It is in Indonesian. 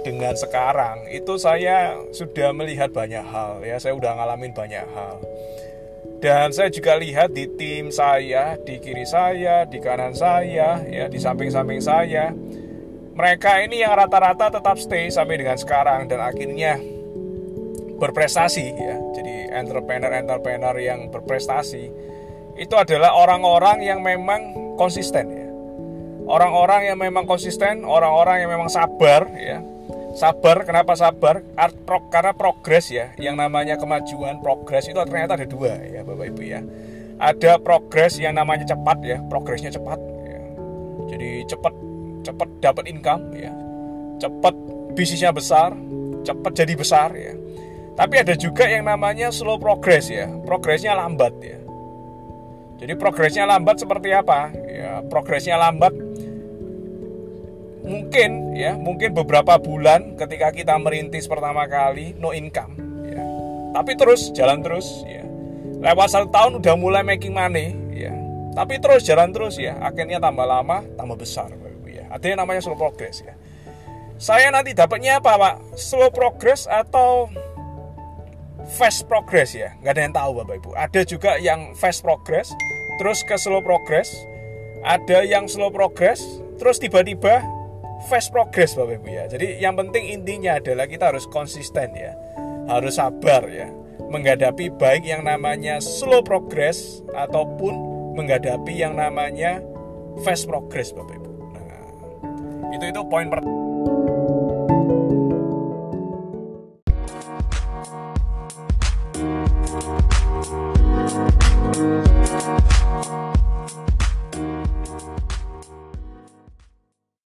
dengan sekarang itu saya sudah melihat banyak hal ya. Saya udah ngalamin banyak hal. Dan saya juga lihat di tim saya di kiri saya di kanan saya ya di samping-samping saya mereka ini yang rata-rata tetap stay sampai dengan sekarang dan akhirnya berprestasi ya. Jadi entrepreneur-entrepreneur yang berprestasi itu adalah orang-orang yang memang konsisten ya orang-orang yang memang konsisten, orang-orang yang memang sabar ya. Sabar, kenapa sabar? Karena progres ya, yang namanya kemajuan, progres itu ternyata ada dua ya Bapak Ibu ya. Ada progres yang namanya cepat ya, progresnya cepat ya. Jadi cepat cepat dapat income ya. Cepat bisnisnya besar, cepat jadi besar ya. Tapi ada juga yang namanya slow progress ya, progresnya lambat ya. Jadi progresnya lambat seperti apa? Ya, progresnya lambat mungkin ya mungkin beberapa bulan ketika kita merintis pertama kali no income ya. Tapi terus jalan terus ya. Lewat satu tahun udah mulai making money ya. Tapi terus jalan terus ya. Akhirnya tambah lama tambah besar ya. Artinya namanya slow progress ya. Saya nanti dapatnya apa pak? Slow progress atau fast progress ya? Nggak ada yang tahu bapak ibu. Ada juga yang fast progress terus ke slow progress. Ada yang slow progress terus tiba-tiba fast progress Bapak Ibu ya. Jadi yang penting intinya adalah kita harus konsisten ya. Harus sabar ya. Menghadapi baik yang namanya slow progress ataupun menghadapi yang namanya fast progress Bapak Ibu. Nah, itu itu poin pertama.